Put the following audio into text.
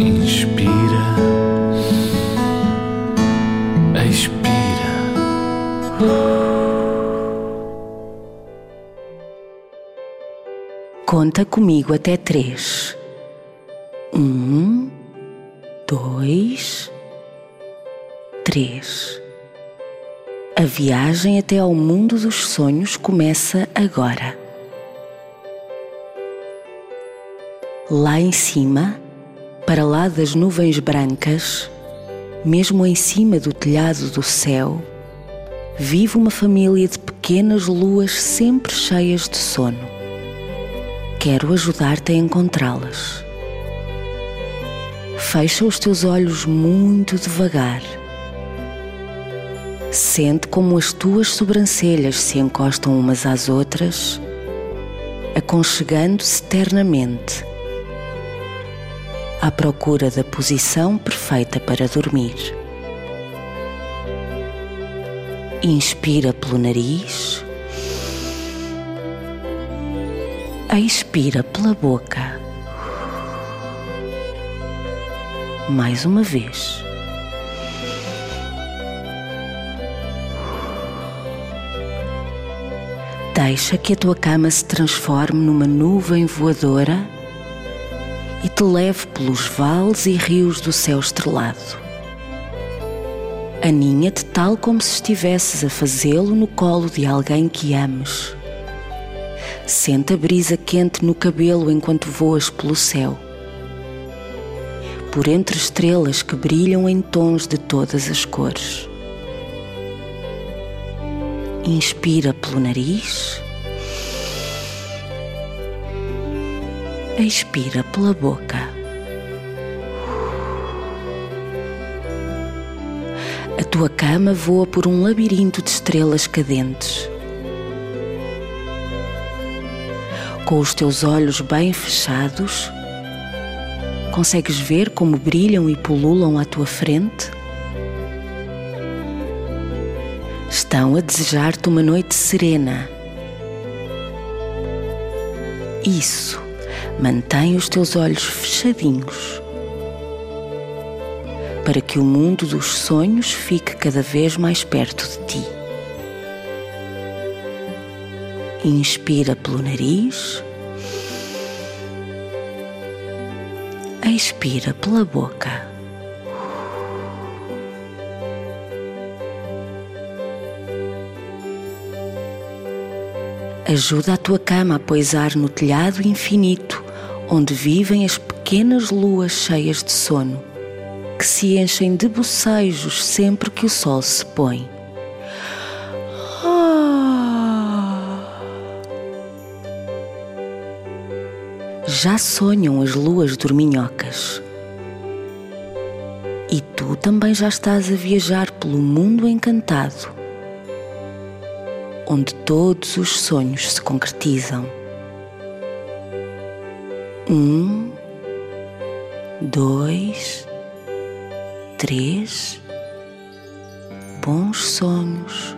Inspira, expira. Conta comigo até três. Um, dois, três. A viagem até ao mundo dos sonhos começa agora. Lá em cima, para lá das nuvens brancas, mesmo em cima do telhado do céu, vive uma família de pequenas luas sempre cheias de sono. Quero ajudar-te a encontrá-las. Fecha os teus olhos muito devagar. Sente como as tuas sobrancelhas se encostam umas às outras, aconchegando-se ternamente, à procura da posição perfeita para dormir. Inspira pelo nariz, expira pela boca. Mais uma vez. Deixa que a tua cama se transforme numa nuvem voadora e te leve pelos vales e rios do céu estrelado. Aninha-te tal como se estivesses a fazê-lo no colo de alguém que ames. Sente a brisa quente no cabelo enquanto voas pelo céu. Por entre estrelas que brilham em tons de todas as cores. Inspira pelo nariz. Expira pela boca. A tua cama voa por um labirinto de estrelas cadentes. Com os teus olhos bem fechados, consegues ver como brilham e pululam à tua frente? Estão a desejar-te uma noite serena. Isso, mantém os teus olhos fechadinhos para que o mundo dos sonhos fique cada vez mais perto de ti. Inspira pelo nariz, expira pela boca. Ajuda a tua cama a poisar no telhado infinito onde vivem as pequenas luas cheias de sono, que se enchem de bocejos sempre que o sol se põe. Já sonham as luas dorminhocas. E tu também já estás a viajar pelo mundo encantado, onde todos os sonhos se concretizam. Um, dois, três, bons sonhos.